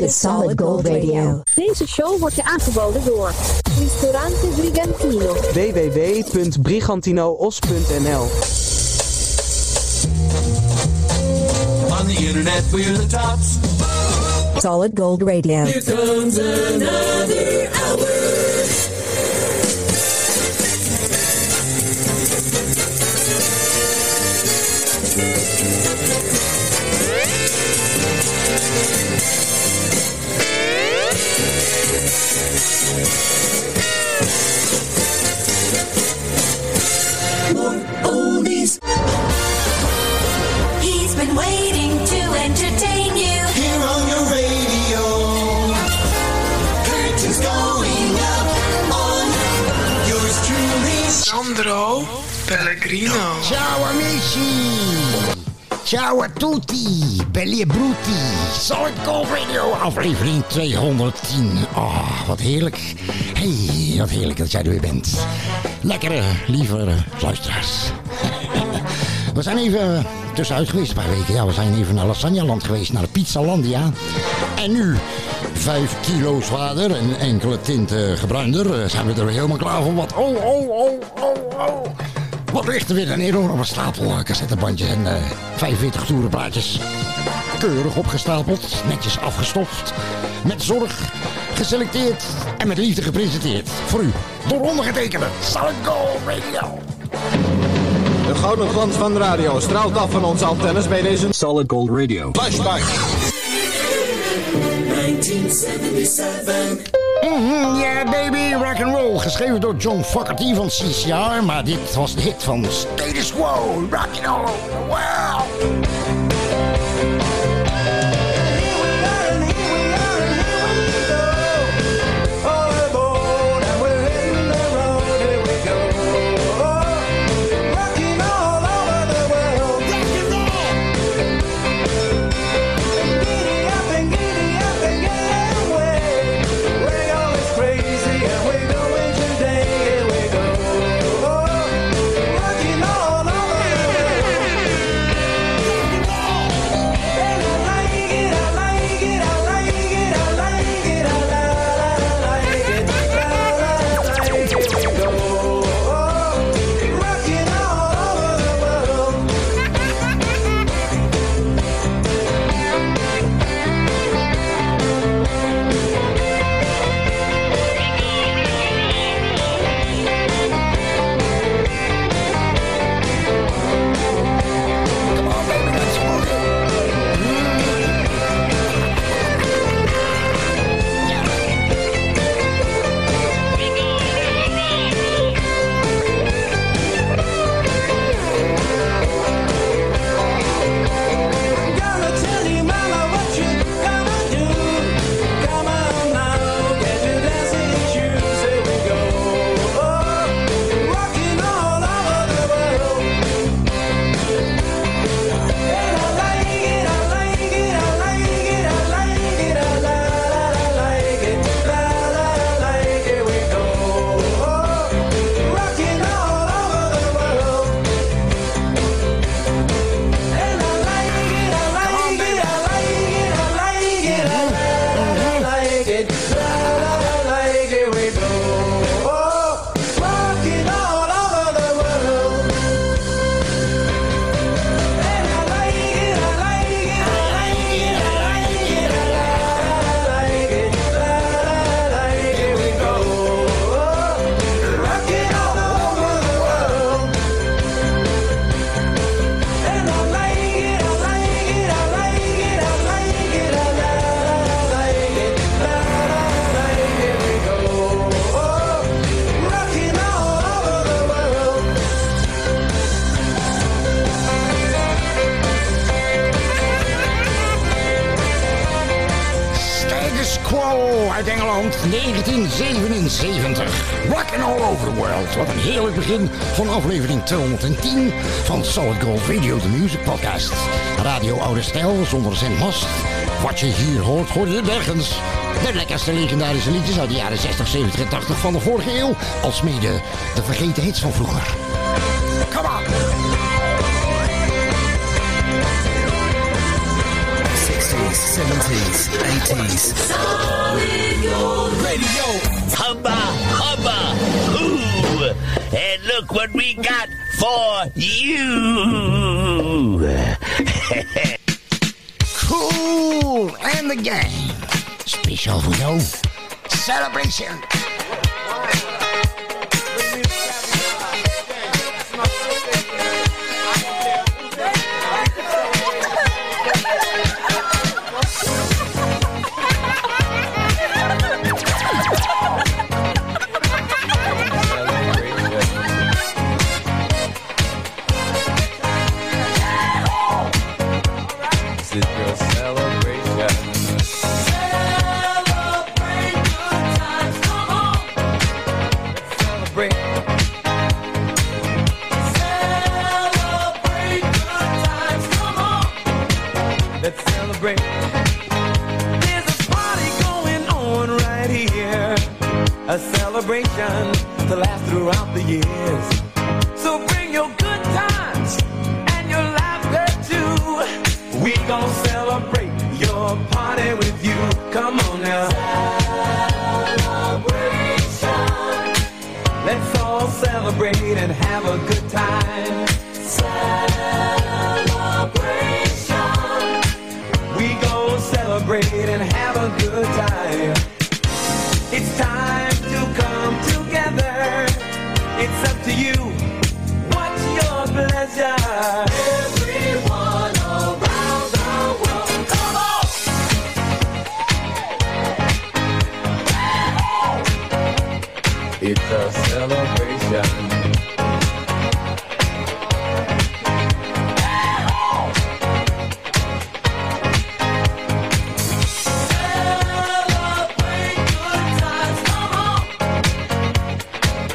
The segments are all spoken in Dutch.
Dit is Solid Gold Radio. Deze show wordt je aangeboden door Ristorante Brigantino. www.brigantinoos.nl On the internet, we're the tops. Solid Gold Radio. Here comes another hour. More oldies. He's been waiting to entertain you. Here on your radio. Curtains going up on yours truly. Sandro Pellegrino. Ciao amici! Ciao a tutti, belli e brutti. Solid Gold Radio, aflevering 210. Oh, wat heerlijk. Hey, wat heerlijk dat jij er weer bent. Lekkere, lieve luisteraars. We zijn even tussenuit geweest een paar weken. Ja, we zijn even naar Lasagnaland geweest, naar Pizzalandia. En nu, vijf kilo zwaarder en enkele tinten gebruinder, eh, zijn we er weer helemaal klaar voor wat. Oh, oh, oh, oh, oh. Wat ligt er weer een enorme stapel eh, cassettebandjes en eh 45 toerenplaatjes. Keurig opgestapeld, netjes afgestoft, met zorg geselecteerd en met liefde gepresenteerd. Voor u, door ondergetekende Solid Gold Radio. De gouden glans van de radio straalt af van onze antennes bij deze Solid Gold Radio. flashback. 1977. Mhm, yeah baby, rock and roll. Geschreven door John Fogerty van CCR. Maar dit was de hit van Status Quo. All over the van aflevering 210 van Solid Gold Radio, de music podcast. Radio Oude Stijl, zonder zendmast. Wat je hier hoort, hoor je nergens. De lekkerste legendarische liedjes uit de jaren 60, 70 en 80 van de vorige eeuw. Alsmede de vergeten hits van vroeger. Come on! 60 60s, 70s, 80s. Radio. Hubba, hubba, hoo! And look what we got for you! Cool and the gang. Special, voor jou. Celebration.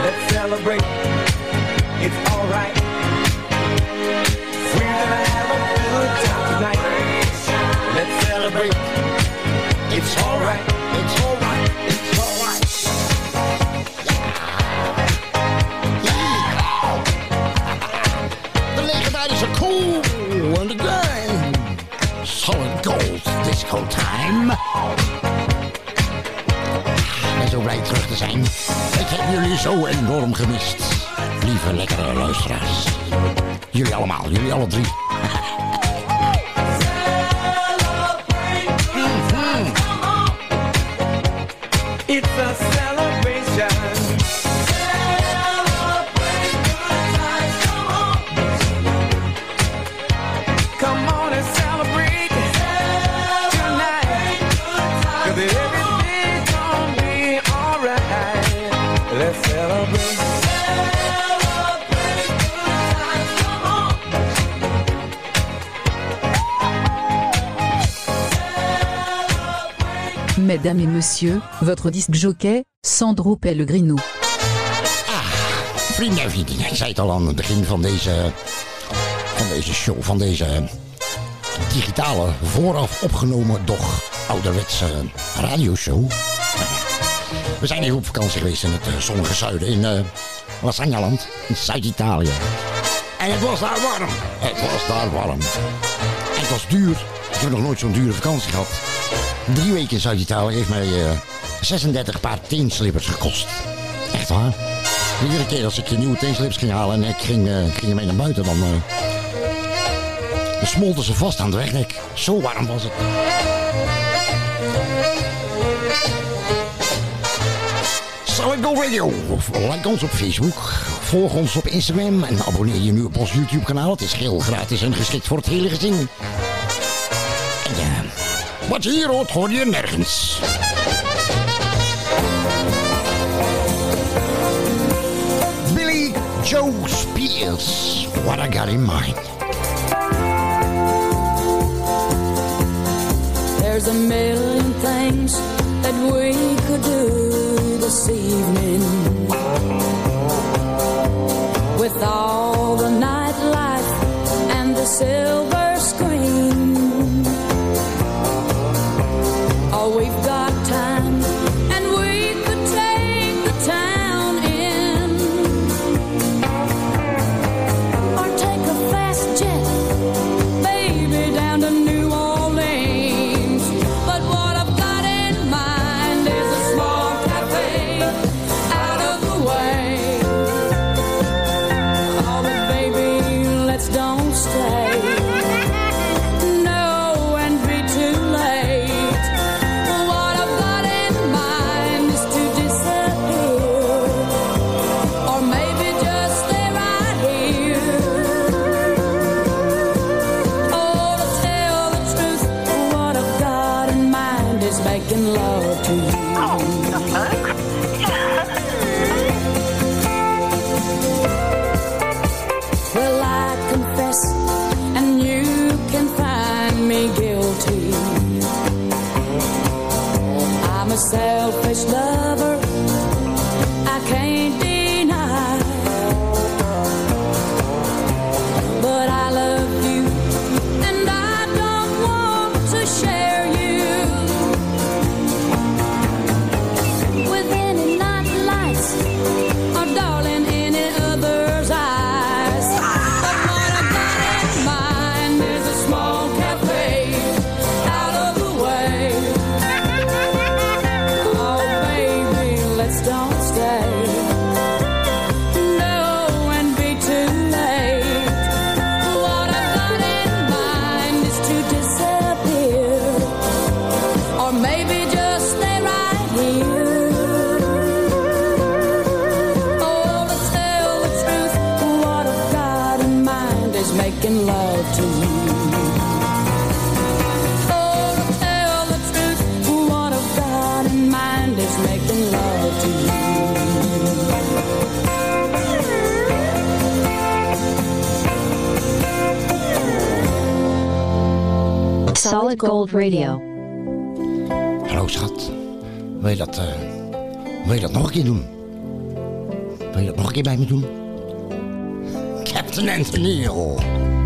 Let's celebrate. It's alright. We're gonna have a good time tonight. Let's celebrate. It's alright. It's alright. It's alright. De legendarische Cool and the Gang. Solid Gold Disco Time. Ik ben zo blij terug te zijn. Ik heb jullie zo enorm gemist. Lieve lekkere luisteraars. Jullie allemaal, jullie alle drie. Mesdames et messieurs, votre disque jockey, Sandro Pellegrino. Vrienden en ik zei het al aan het begin van deze, van deze show, van deze digitale, vooraf opgenomen, doch ouderwetse radioshow. We zijn even op vakantie geweest in het eh, zonnige zuiden, in eh Lasagnaland, in Zuid-Italië. En het was daar warm. Het was daar warm. En het was duur. Ik heb nog nooit zo'n dure vakantie gehad. Drie weken Zuid-Italië heeft mij eh, 36 paar teenslippers gekost. Echt waar. Iedere keer als ik een nieuwe teenslippers ging halen en ik ging, eh, ging ermee naar buiten, dan, eh, dan smolten ze vast aan het wegdek. Zo warm was het. Solid Gold Radio. Like ons op Facebook. Volg ons op Instagram en abonneer je nu op ons YouTube kanaal. Het is heel gratis en geschikt voor het hele gezin. Wat je hier hoort, hoor je nergens. Billy Joe Spears, What I Got In Mind. There's a million things that we could do this evening. With all the nightlife and the silver Solid Gold Radio. Hallo schat, wil je dat, uh, wil je dat nog een keer doen? Wil je dat nog een keer bij me doen? Captain Anthony. Oh.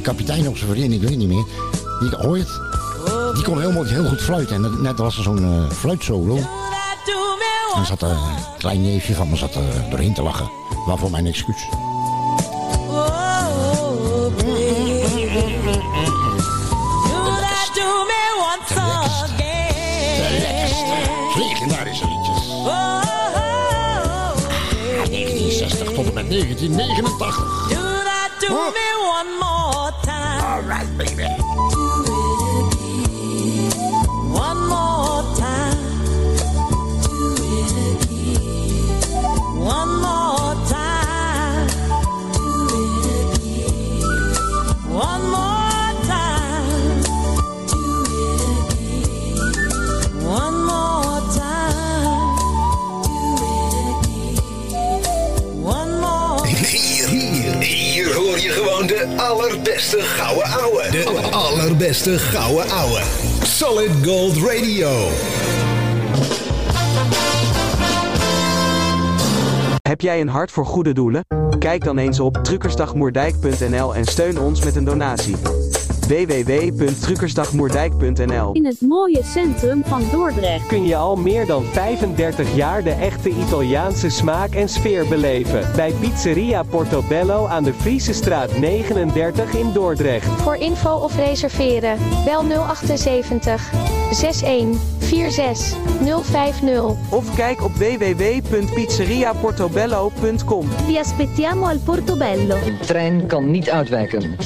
Die de, de kapitein of zijn vriendin, ik weet niet meer, die ooit, die kon heel, mooi, heel goed fluiten. En net was er zo'n eh, fluitsolo. En zat eh, een klein neefje van me zat er doorheen te lachen. Waarvoor mijn excuus. Legendarische liedjes. Oh, 1960 tot en met 1989. do that to me one more time. All right, baby. Allerbeste gouden ouwe. De allerbeste gouden ouwe. Solid Gold Radio. Heb jij een hart voor goede doelen? Kijk dan eens op truckersdagmoerdijk.nl en steun ons met een donatie. www.truckersdagmoerdijk.nl In het mooie centrum van Dordrecht. kun je al meer dan 35 jaar de echte Italiaanse smaak en sfeer beleven. Bij Pizzeria Portobello aan de Friese straat 39 in Dordrecht. Voor info of reserveren, bel 078 61 46 050. Of kijk op www.pizzeriaportobello.com. Vi aspettiamo al Portobello. De trein kan niet uitwijken.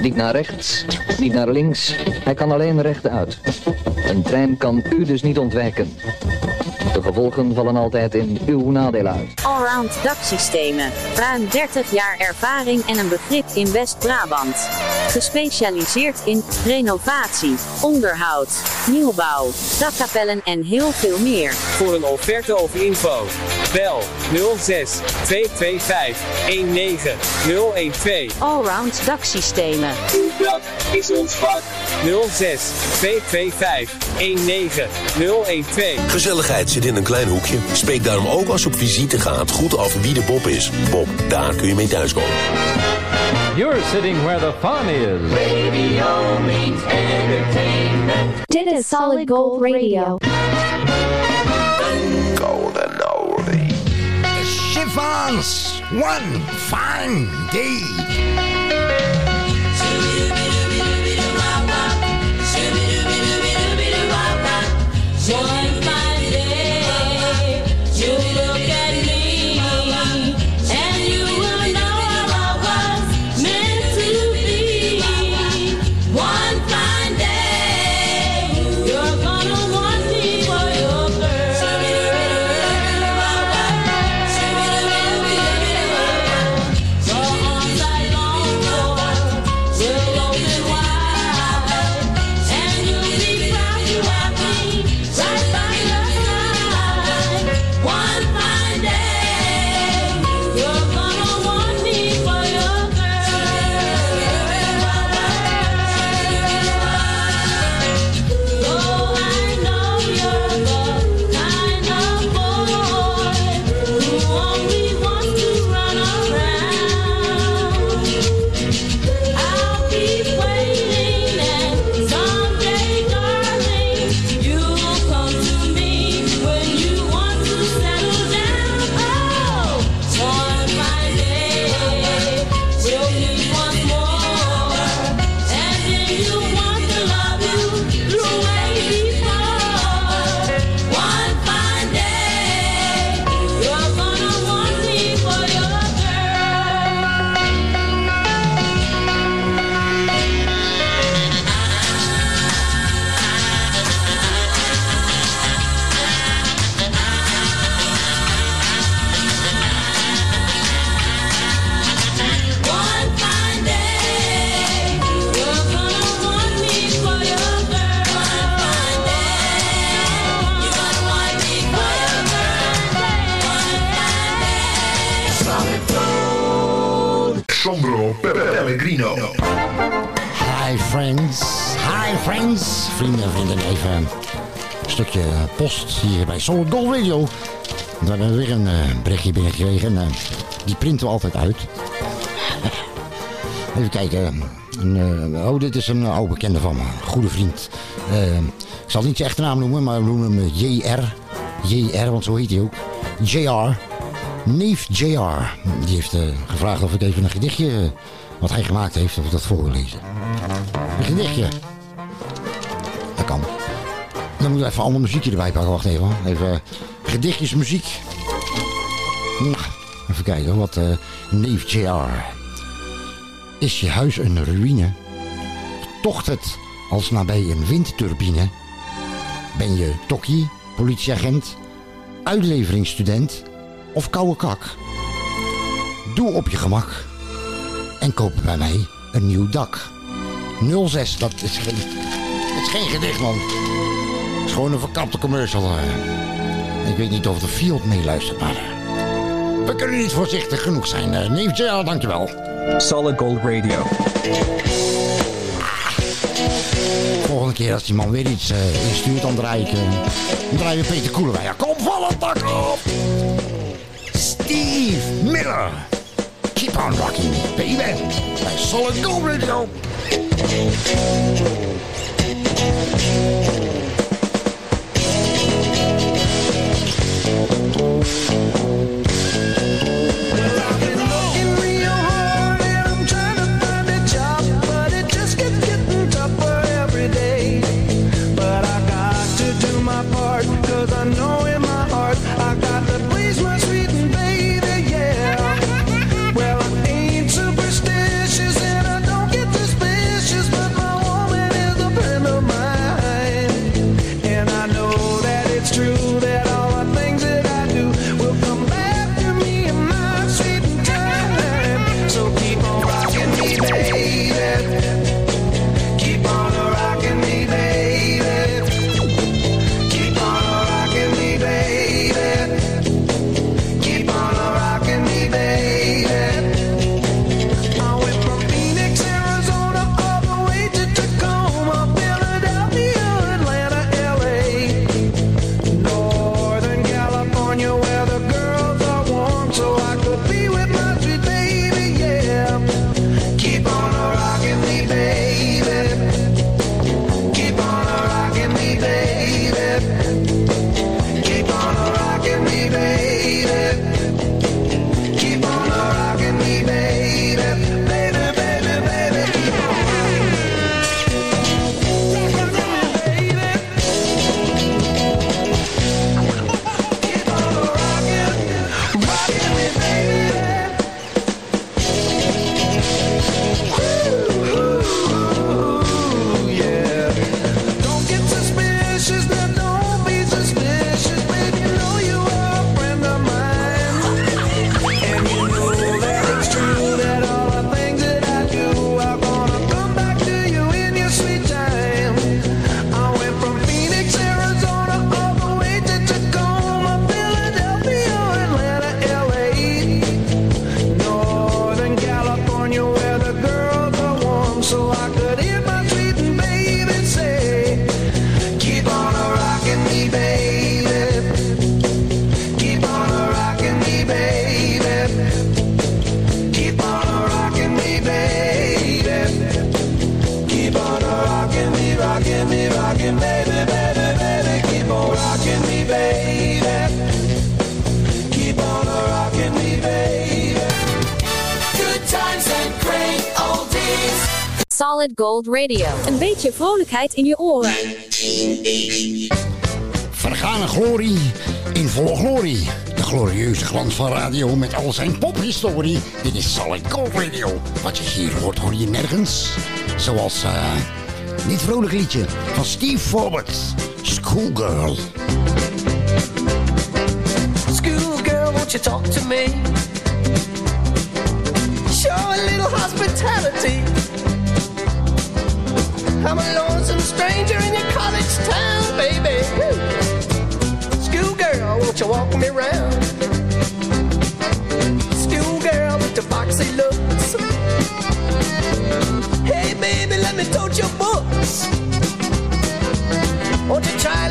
Niet naar rechts, niet naar links. Hij kan alleen rechtuit. Een trein kan u dus niet ontwijken. De gevolgen vallen altijd in uw nadeel uit. Allround daksystemen. Ruim 30 jaar ervaring en een begrip in West-Brabant. Gespecialiseerd in renovatie, onderhoud, nieuwbouw, dakkapellen en heel veel meer. Voor een offerte of info, bel 06 225 19012. Allround daksystemen. Dat is ons vak. 06 225 19012. Gezelligheid zit in een klein hoekje. Spreek daarom ook als je op visite gaat goed af wie de Bob is. Bob, daar kun je mee thuiskomen. You're sitting where the fun is. Radio means entertainment. Dit is Solid Gold Radio. Golden oldie. The Chiffons, one fine day. Hier bij Solid Gold Radio. We hebben weer een eh, berichtje binnengekregen. En, eh, die printen we altijd uit. Even kijken. Een, eh, oh, dit is een oude bekende van me. Goede vriend. Ik zal niet zijn echte naam noemen, maar we noemen hem JR. JR, want zo heet hij ook. JR. Neef JR. Die heeft gevraagd of ik even een gedichtje wat hij gemaakt heeft, of dat voor wil lezen. Een gedichtje. Dan moet even ander muziekje erbij pakken. Wacht even. Even eh, gedichtjes muziek. Nou, even kijken wat eh neef JR. Is je huis een ruïne? Tocht het als nabij een windturbine? Ben je tokkie, politieagent, uitleveringsstudent of koude kak? Doe op je gemak en koop bij mij een nieuw dak. 06, dat is geen, dat is geen gedicht man. Het is gewoon een verkapte commercial. eh. Ik weet niet of de Field meeluistert, maar... eh, We kunnen niet voorzichtig genoeg zijn. eh. Neef JR, dankjewel. Solid Gold Radio. Volgende keer als die man weer iets eh, instuurt, dan draai ik, dan draai ik Peter Koelewijn. Kom van het dak op! Steve Miller. Keep on rocking, baby. Bij Solid Gold Radio. Solid Gold Radio. Een beetje vrolijkheid in je oren. Vergane glorie in volle glorie. De glorieuze glans van radio met al zijn pophistorie. Dit is Solid Gold Radio. Wat je hier hoort, hoor je nergens. Zoals eh dit vrolijk liedje van Steve Forbert. Schoolgirl. Schoolgirl, won't you talk to me? Show a little hospitality. I'm a lonesome stranger in your college town, baby. Schoolgirl, won't you walk me round? Schoolgirl with the foxy looks. Hey, baby, let me tote your books. Won't you try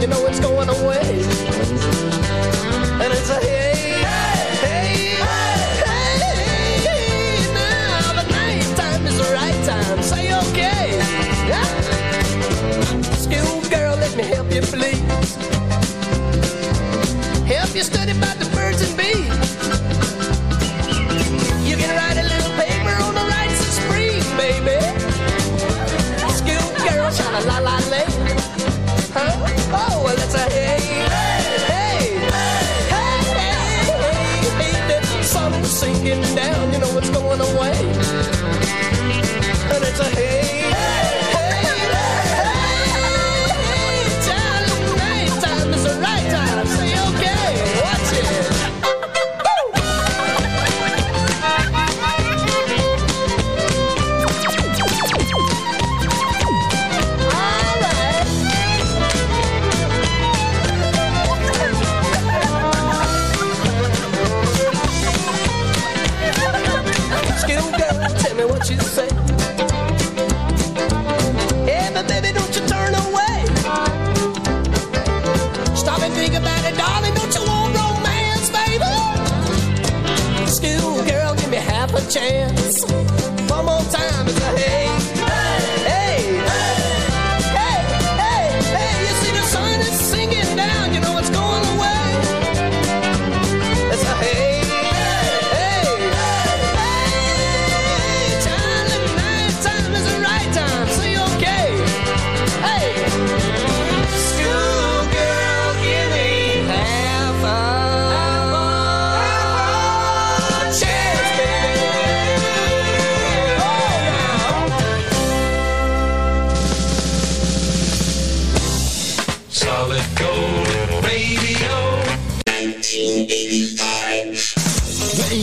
you know it's going away. And it's a hey, hey, hey, hey, hey. now the night time is the right time. Say okay, yeah. School girl, let me help you, please. Help you study about the birds and bees.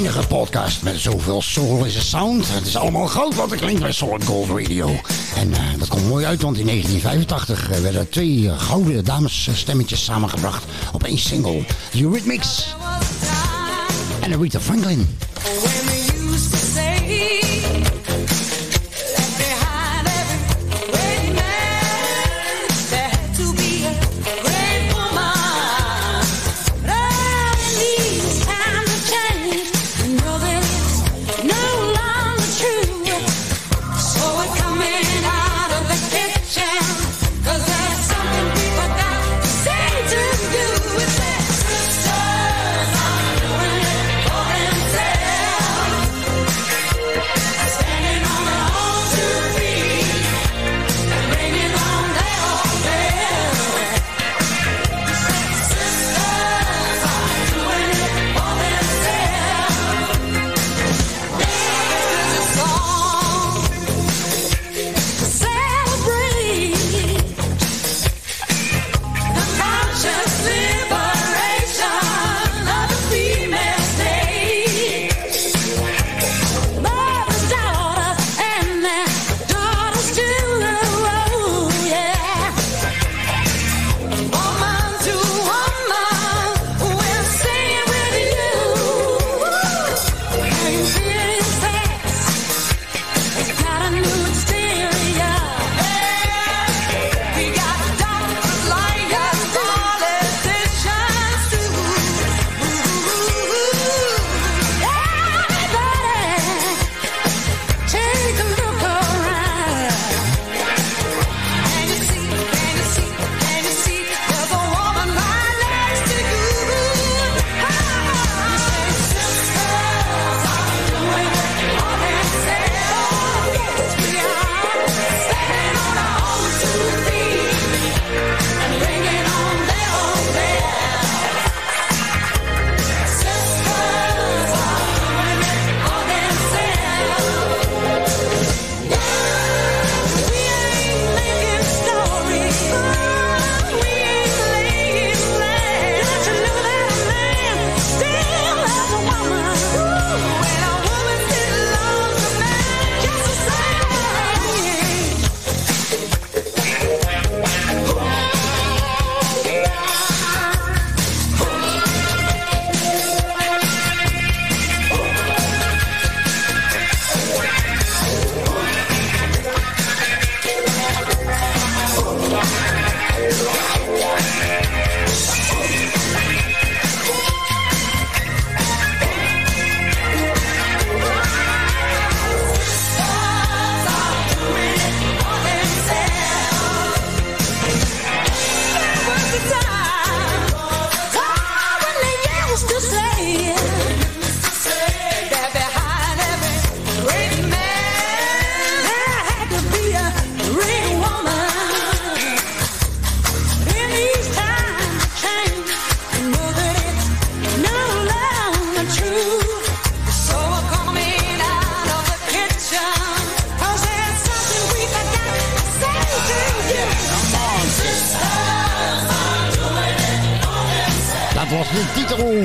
enige podcast met zoveel soul is a sound. Het is allemaal goud wat er klinkt bij Solid Gold Radio. En eh, dat komt mooi uit, want in 1985 werden twee gouden damesstemmetjes samengebracht op één single. Eurythmics en Aretha Franklin.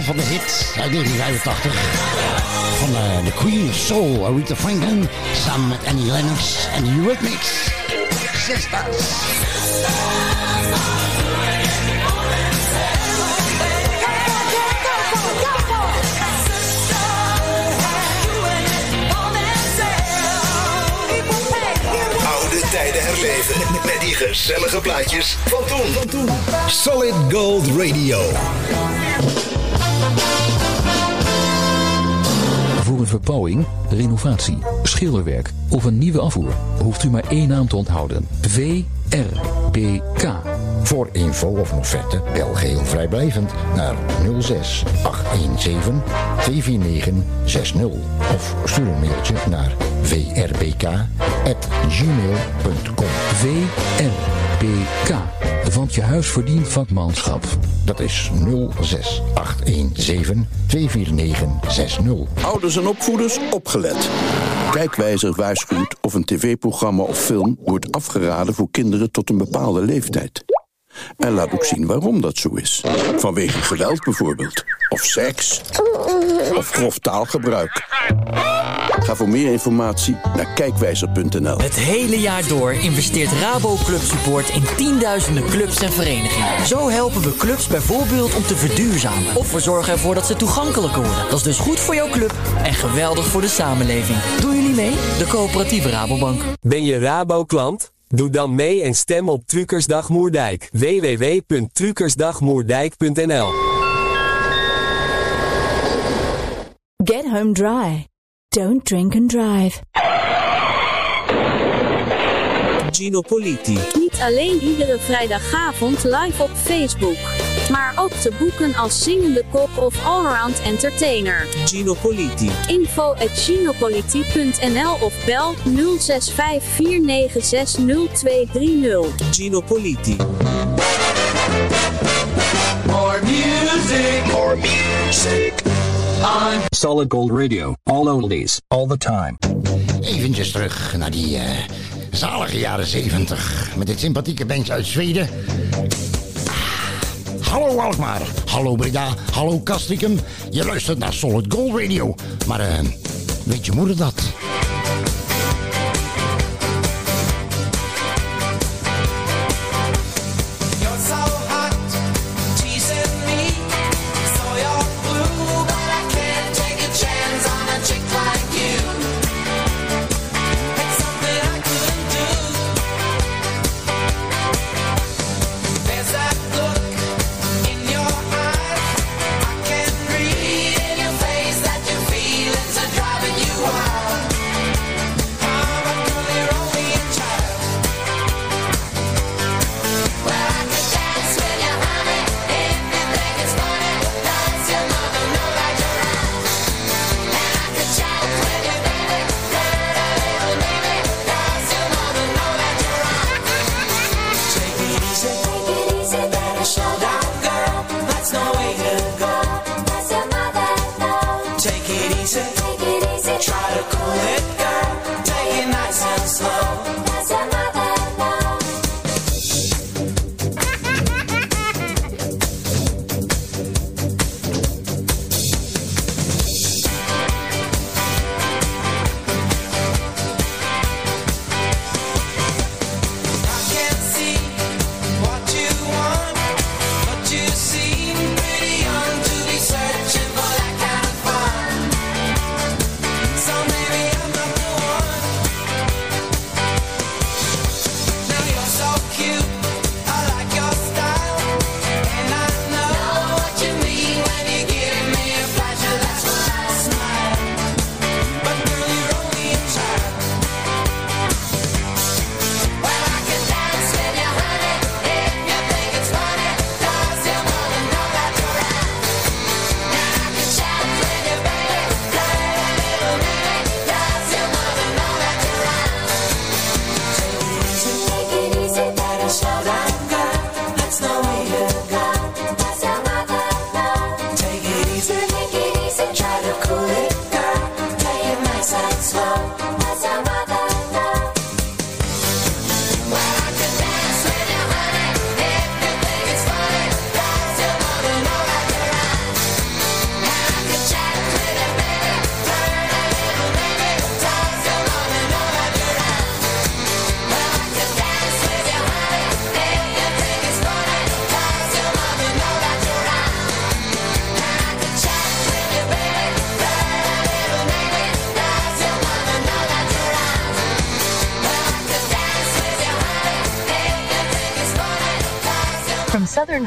Van de hit uit 1985 van eh, de Queen of Soul, Aretha Franklin, samen met Annie Lennox en de Eurythmics. Sisters. Oude tijden herleven met die gezellige plaatjes van toen. Solid Gold Radio. Verbouwing, renovatie, schilderwerk of een nieuwe afvoer hoeft u maar één naam te onthouden. VRBK. Voor info of offerte bel geheel vrijblijvend naar 06 817 249 60 of stuur een mailtje naar vrbk@gmail.com. VRBK. Want je huis verdient vakmanschap. Dat is 06 817 249 60. Ouders en opvoeders, opgelet. Kijkwijzer waarschuwt of een tv-programma of film wordt afgeraden voor kinderen tot een bepaalde leeftijd. En laat ook zien waarom dat zo is. Vanwege geweld bijvoorbeeld. Of seks. Of grof taalgebruik. Ga voor meer informatie naar kijkwijzer.nl. Het hele jaar door investeert Rabo Club Support in tienduizenden clubs en verenigingen. Zo helpen we clubs bijvoorbeeld om te verduurzamen. Of we zorgen ervoor dat ze toegankelijker worden. Dat is dus goed voor jouw club en geweldig voor de samenleving. Doen jullie mee? De coöperatieve Rabobank. Ben je Rabo-klant? Doe dan mee en stem op Truckersdag Moerdijk. www.truckersdagmoerdijk.nl Get home dry. Don't drink and drive. Gino Politi. Niet alleen iedere vrijdagavond live op Facebook, maar ook te boeken als zingende kok of allround entertainer. Gino Politi. Info at ginopolitie.nl of bel 0654960230. Gino Politi. More music. More music. On Solid Gold Radio. All oldies. All the time. Eventjes terug naar die eh, zalige jaren 70. Met dit sympathieke bandje uit Zweden. Hallo Alkmaar, hallo Breda, hallo Castricum. Je luistert naar Solid Gold Radio. Maar eh, weet je moeder dat?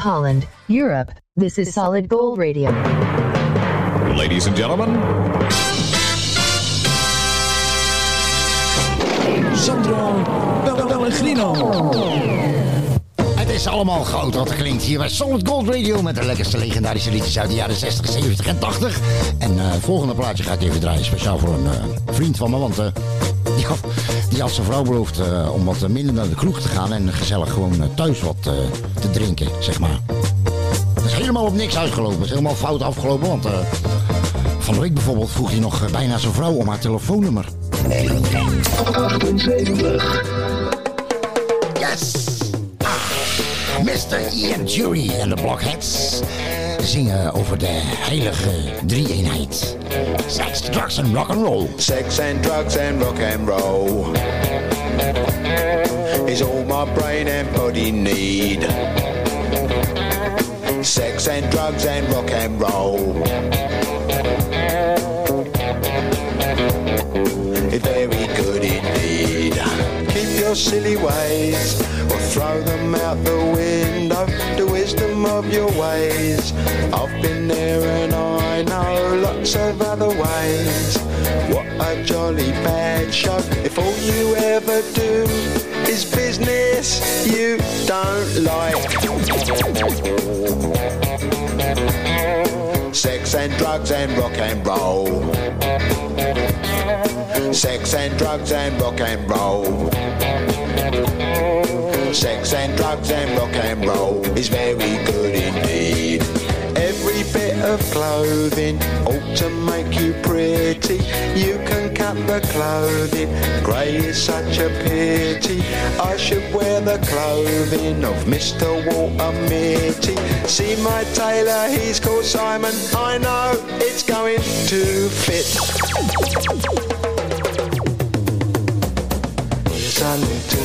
Holland, Europe, this is Solid Gold Radio. Ladies and gentlemen, Sandro Pellegrino. Het is allemaal goud wat er klinkt hier bij Solid Gold Radio met de lekkerste legendarische liedjes uit de jaren 60, 70 en 80. En eh volgende plaatje ga ik even draaien, speciaal voor een eh, vriend van me, want eh, die, had, die had zijn vrouw beloofd eh, om wat minder naar de kroeg te gaan en gezellig gewoon eh, thuis wat eh, te drinken, zeg maar. Dat is helemaal op niks uitgelopen, dat is helemaal fout afgelopen, want eh, van de week bijvoorbeeld vroeg hij nog eh, bijna zijn vrouw om haar telefoonnummer. 78. Yes! Ah, Mr. Ian Jury en de Blockheads zingen over de heilige drie-eenheid. Sex, drugs and rock and roll. Sex and drugs and rock and roll is all my brain and body need. Sex and drugs and rock and roll. Very good indeed. Keep your silly ways or throw them out the window. Wisdom of your ways. I've been there and I know lots of other ways. What a jolly bad show. If all you ever do is business you don't like. Sex and drugs and rock and roll. Sex and drugs and rock and roll. Sex and drugs and rock and roll is very good indeed. Every bit of clothing ought to make you pretty. You can cut the clothing, grey is such a pity. I should wear the clothing of Mr. Walter Mitty. See my tailor, he's called Simon. I know it's going to fit.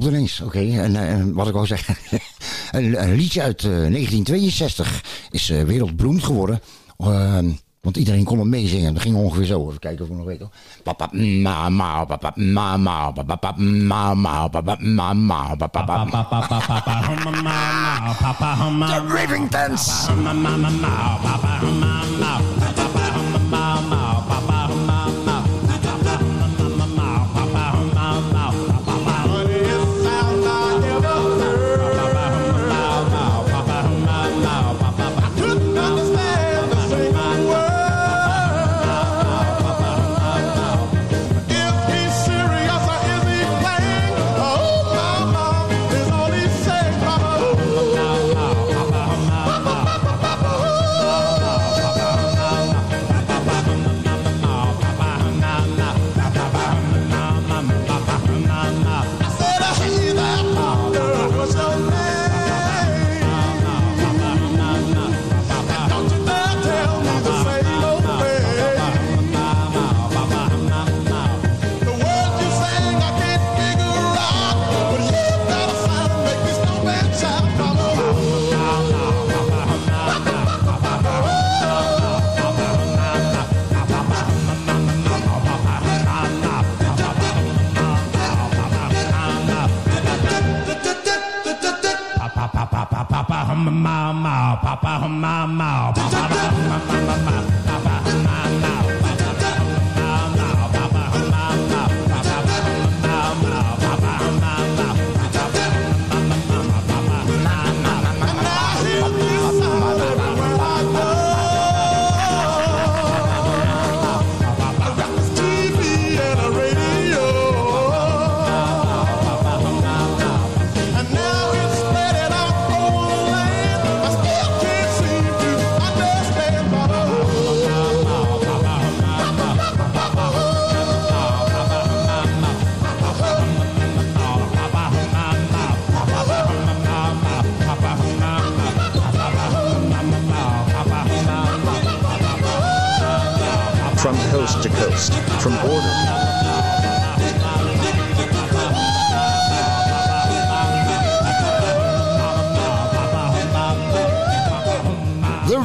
stopt ineens. Oké, en eh, wat ik wou zeggen. een, een liedje uit eh, 1962 is eh, wereldberoemd geworden. Ehm, want iedereen kon het meezingen. Dat ging ongeveer zo. Even kijken of ik nog weet. hoor. Papa, mama, papa, mama, papa, mama, papa, mama, papa, The Rivingtons. Oh,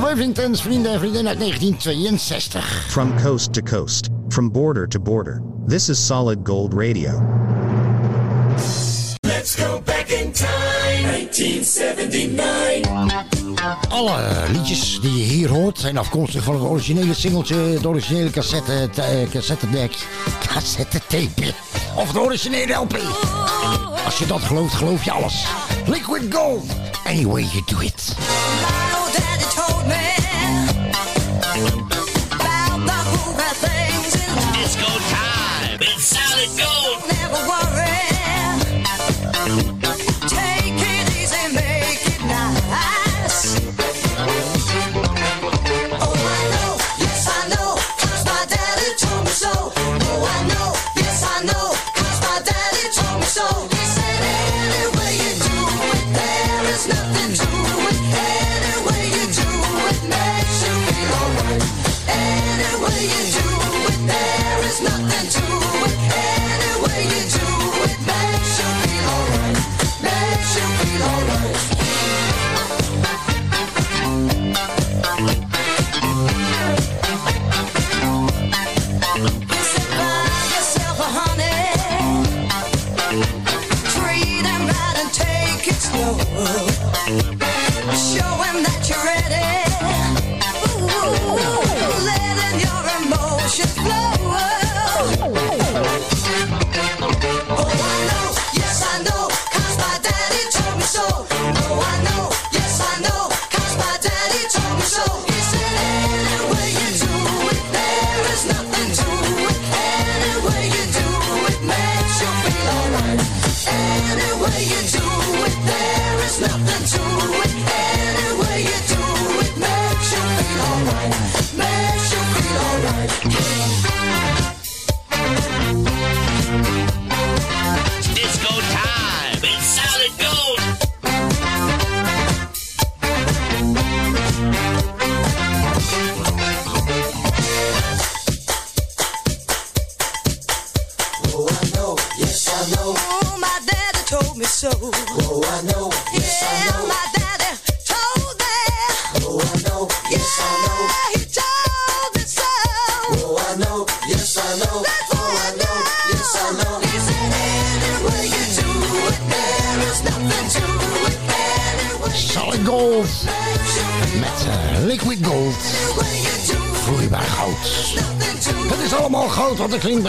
Covington's vrienden en vriendinnen uit 1962. From coast to coast, from border to border. This is solid gold radio. Let's go back in time, 1979. Alle liedjes die je hier hoort zijn afkomstig van het originele singeltje, de originele cassette, eh, cassettedek, cassettetape of de originele LP. Als je dat gelooft, geloof je alles. Liquid Gold, any way you do it. Let's go time.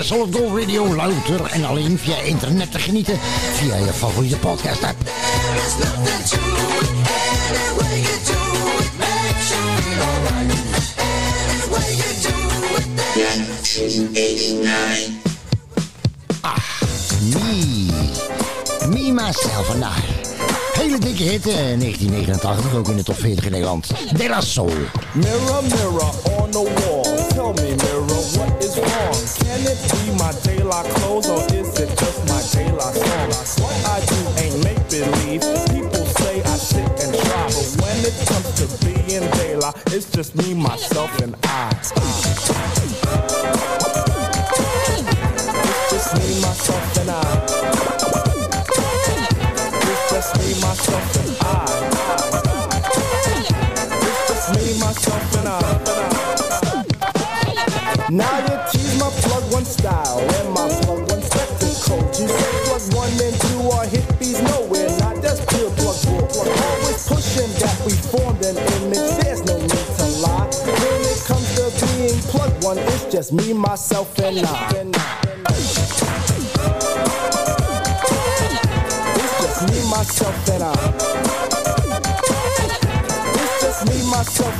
bij Solid Gold Radio louter en alleen via internet te genieten via je favoriete podcast app. Ah, me. Me, myself and I. Hele dikke hit, eh, 1989, ook in de top 40 in Nederland. De Soul. Mirror, mirror on the wall. be my daylight clothes, or is it just my daylight song? What I do ain't make believe. People say I sit and try, but when it comes to being daylight, it's just me, myself, and I. It's just me, myself, and I. one style and my plug one spectacle. You say plug one and two are hippies, no, we're not. Just pure plug war. Always pushing that we formed an image. There's no need to lie. When it comes to being plug one, it's just me, myself, and I. And It's just me, myself, and I. It's just me, myself.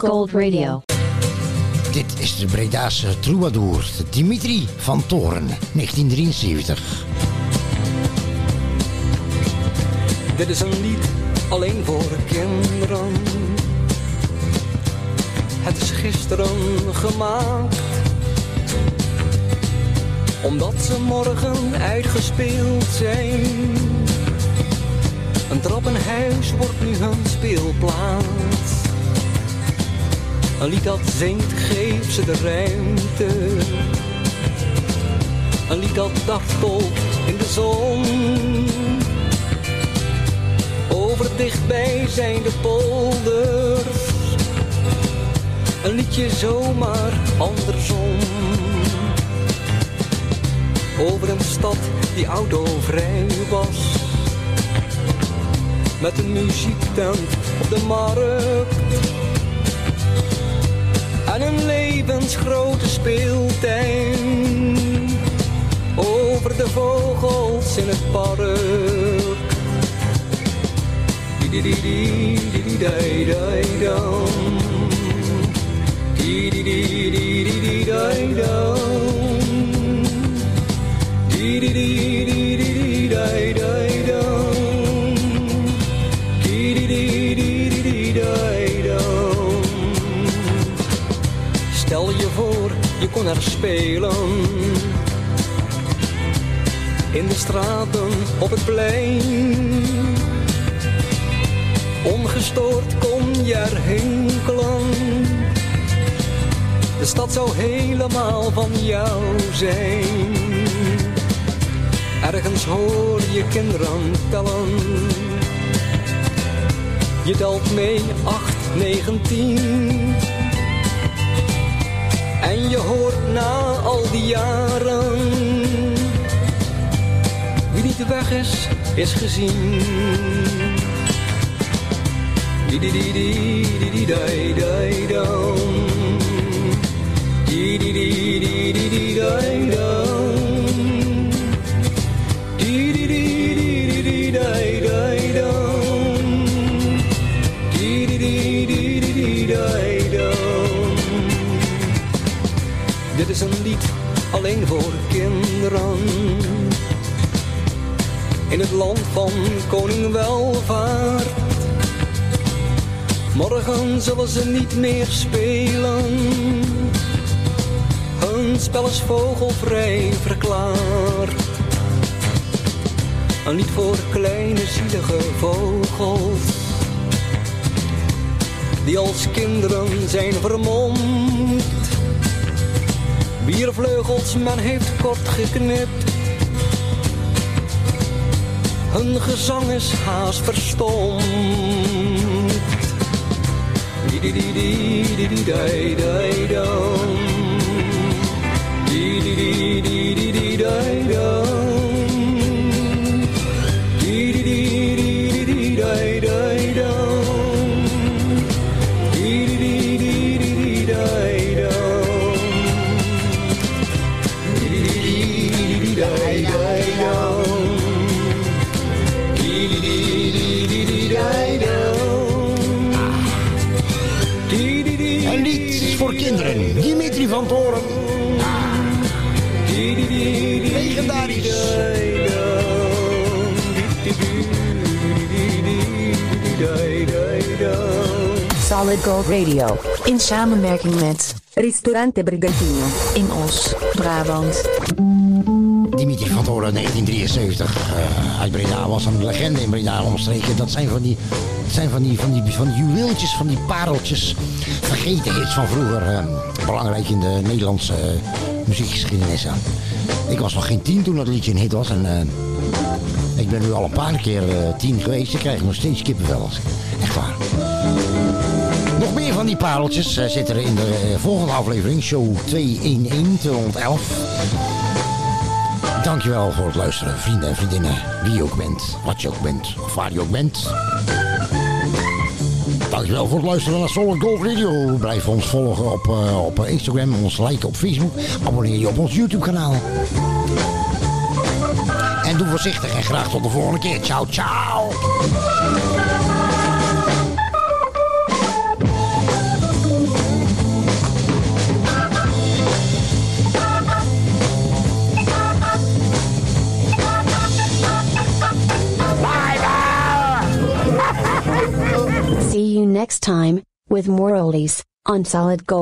Gold Radio. Dit is de Bredaanse troubadour Dimitri van Toren, 1973. Dit is een lied alleen voor kinderen. Het is gisteren gemaakt. Omdat ze morgen uitgespeeld zijn. Een trappenhuis wordt nu hun speelplaats. Een lied dat zingt, geeft ze de ruimte. Een lied dat dartelt in de zon. Over dichtbij zijn de polders. Een liedje zomaar andersom. Over een stad die autovrij was. Met een muziektent op de markt. En een levensgrote speeltuin. Over de vogels in het park. Kon spelen. In de straten, op het plein. Ongestoord kon je er hinkelen. De stad zou helemaal van jou zijn. Ergens hoor je kinderen tellen. Je telt mee 8, 9, 10. En je hoort na al die jaren wie die niet weg is, is gezien. Di di di di di di. Di di di di di di is een lied alleen voor kinderen. In het land van koning welvaart. Morgen zullen ze niet meer spelen. Hun spel is vogelvrij verklaard. En niet voor kleine zielige vogels. Die als kinderen zijn vermomd. Wier vleugels men heeft kort geknipt. Hun gezang is haast verstomd. Di di di di di di dai dai dam. Di di di di Radio. In samenwerking met Ristorante Brigantino in Os, Brabant. Dimitri van Toren, 1973. eh, uit Breda was een legende in Breda omstreken. Dat zijn van die, dat zijn van die, van die, van die juweeltjes, van die pareltjes. Vergeten hits van vroeger. eh, belangrijk in de Nederlandse eh, muziekgeschiedenis. Ik was nog geen tien toen dat liedje een hit was. En eh, ik ben nu al een paar keer tien geweest. Ik krijg nog steeds kippenvel. als ik- Echt waar. Van die pareltjes eh, zitten er in de eh, volgende aflevering. Show 211, 211. Dankjewel voor het luisteren, vrienden en vriendinnen. Wie je ook bent, wat je ook bent, of waar je ook bent. Dankjewel voor het luisteren naar Solid Gold Radio. Blijf ons volgen op, eh, op Instagram, ons liken op Facebook. Abonneer je op ons YouTube kanaal. En doe voorzichtig en graag tot de volgende keer. Ciao, ciao. Next time, with more oldies, on Solid Gold.